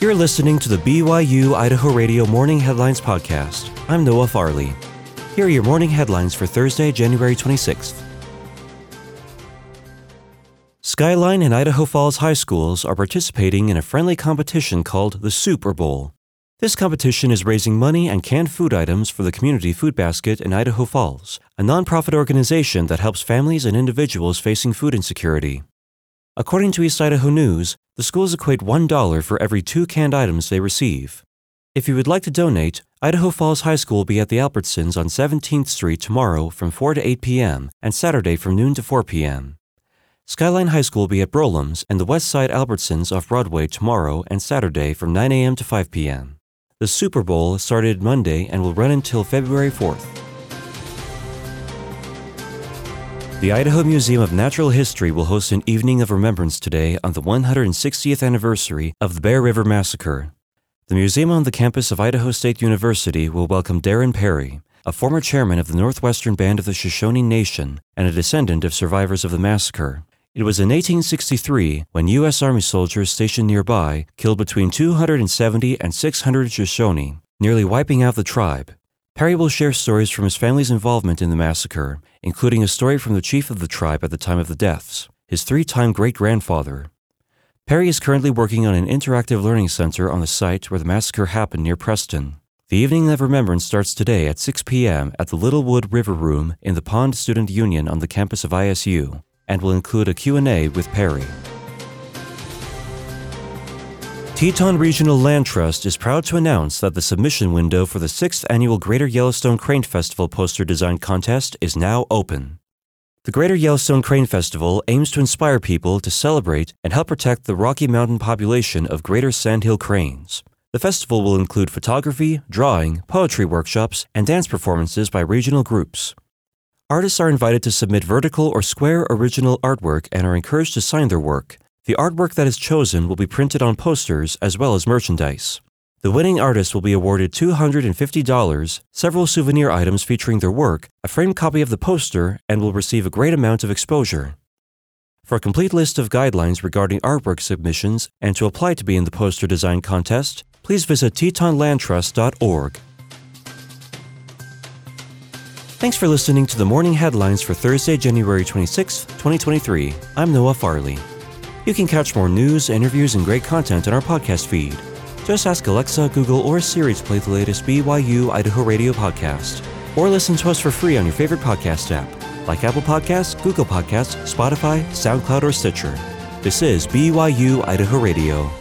You're listening to the BYU Idaho Radio Morning Headlines Podcast. I'm Noah Farley. Here are your morning headlines for Thursday, January 26th. Skyline and Idaho Falls High Schools are participating in a friendly competition called the Souper Bowl. This competition is raising money and canned food items for the Community Food Basket in Idaho Falls, a nonprofit organization that helps families and individuals facing food insecurity. According to East Idaho News, the schools equate $1 for every two canned items they receive. If you would like to donate, Idaho Falls High School will be at the Albertsons on 17th Street tomorrow from 4 to 8 p.m. and Saturday from noon to 4 p.m. Skyline High School will be at Broulim's and the West Side Albertsons off Broadway tomorrow and Saturday from 9 a.m. to 5 p.m. The Souper Bowl started Monday and will run until February 4th. The Idaho Museum of Natural History will host an evening of remembrance today on the 160th anniversary of the Bear River Massacre. The museum on the campus of Idaho State University will welcome Darren Parry, a former chairman of the Northwestern Band of the Shoshone Nation and a descendant of survivors of the massacre. It was in 1863 when U.S. Army soldiers stationed nearby killed between 270 and 600 Shoshone, nearly wiping out the tribe. Parry will share stories from his family's involvement in the massacre, including a story from the chief of the tribe at the time of the deaths, his three time great grandfather. Parry is currently working on an interactive learning center on the site where the massacre happened near Preston. The Evening of Remembrance starts today at 6 p.m. at the Littlewood River Room in the Pond Student Union on the campus of ISU and will include a Q&A with Parry. Teton Regional Land Trust is proud to announce that the submission window for the 6th annual Greater Yellowstone Crane Festival poster design contest is now open. The Greater Yellowstone Crane Festival aims to inspire people to celebrate and help protect the Rocky Mountain population of greater sandhill cranes. The festival will include photography, drawing, poetry workshops, and dance performances by regional groups. Artists are invited to submit vertical or square original artwork and are encouraged to sign their work. The artwork that is chosen will be printed on posters as well as merchandise. The winning artist will be awarded $250, several souvenir items featuring their work, a framed copy of the poster, and will receive a great amount of exposure. For a complete list of guidelines regarding artwork submissions and to apply to be in the poster design contest, please visit tetonlandtrust.org. Thanks for listening to the morning headlines for Thursday, January 26, 2023. I'm Noah Farley. You can catch more news, interviews, and great content on our podcast feed. Just ask Alexa, Google, or Siri to play the latest BYU Idaho Radio podcast. Or listen to us for free on your favorite podcast app, like Apple Podcasts, Google Podcasts, Spotify, SoundCloud, or Stitcher. This is BYU Idaho Radio.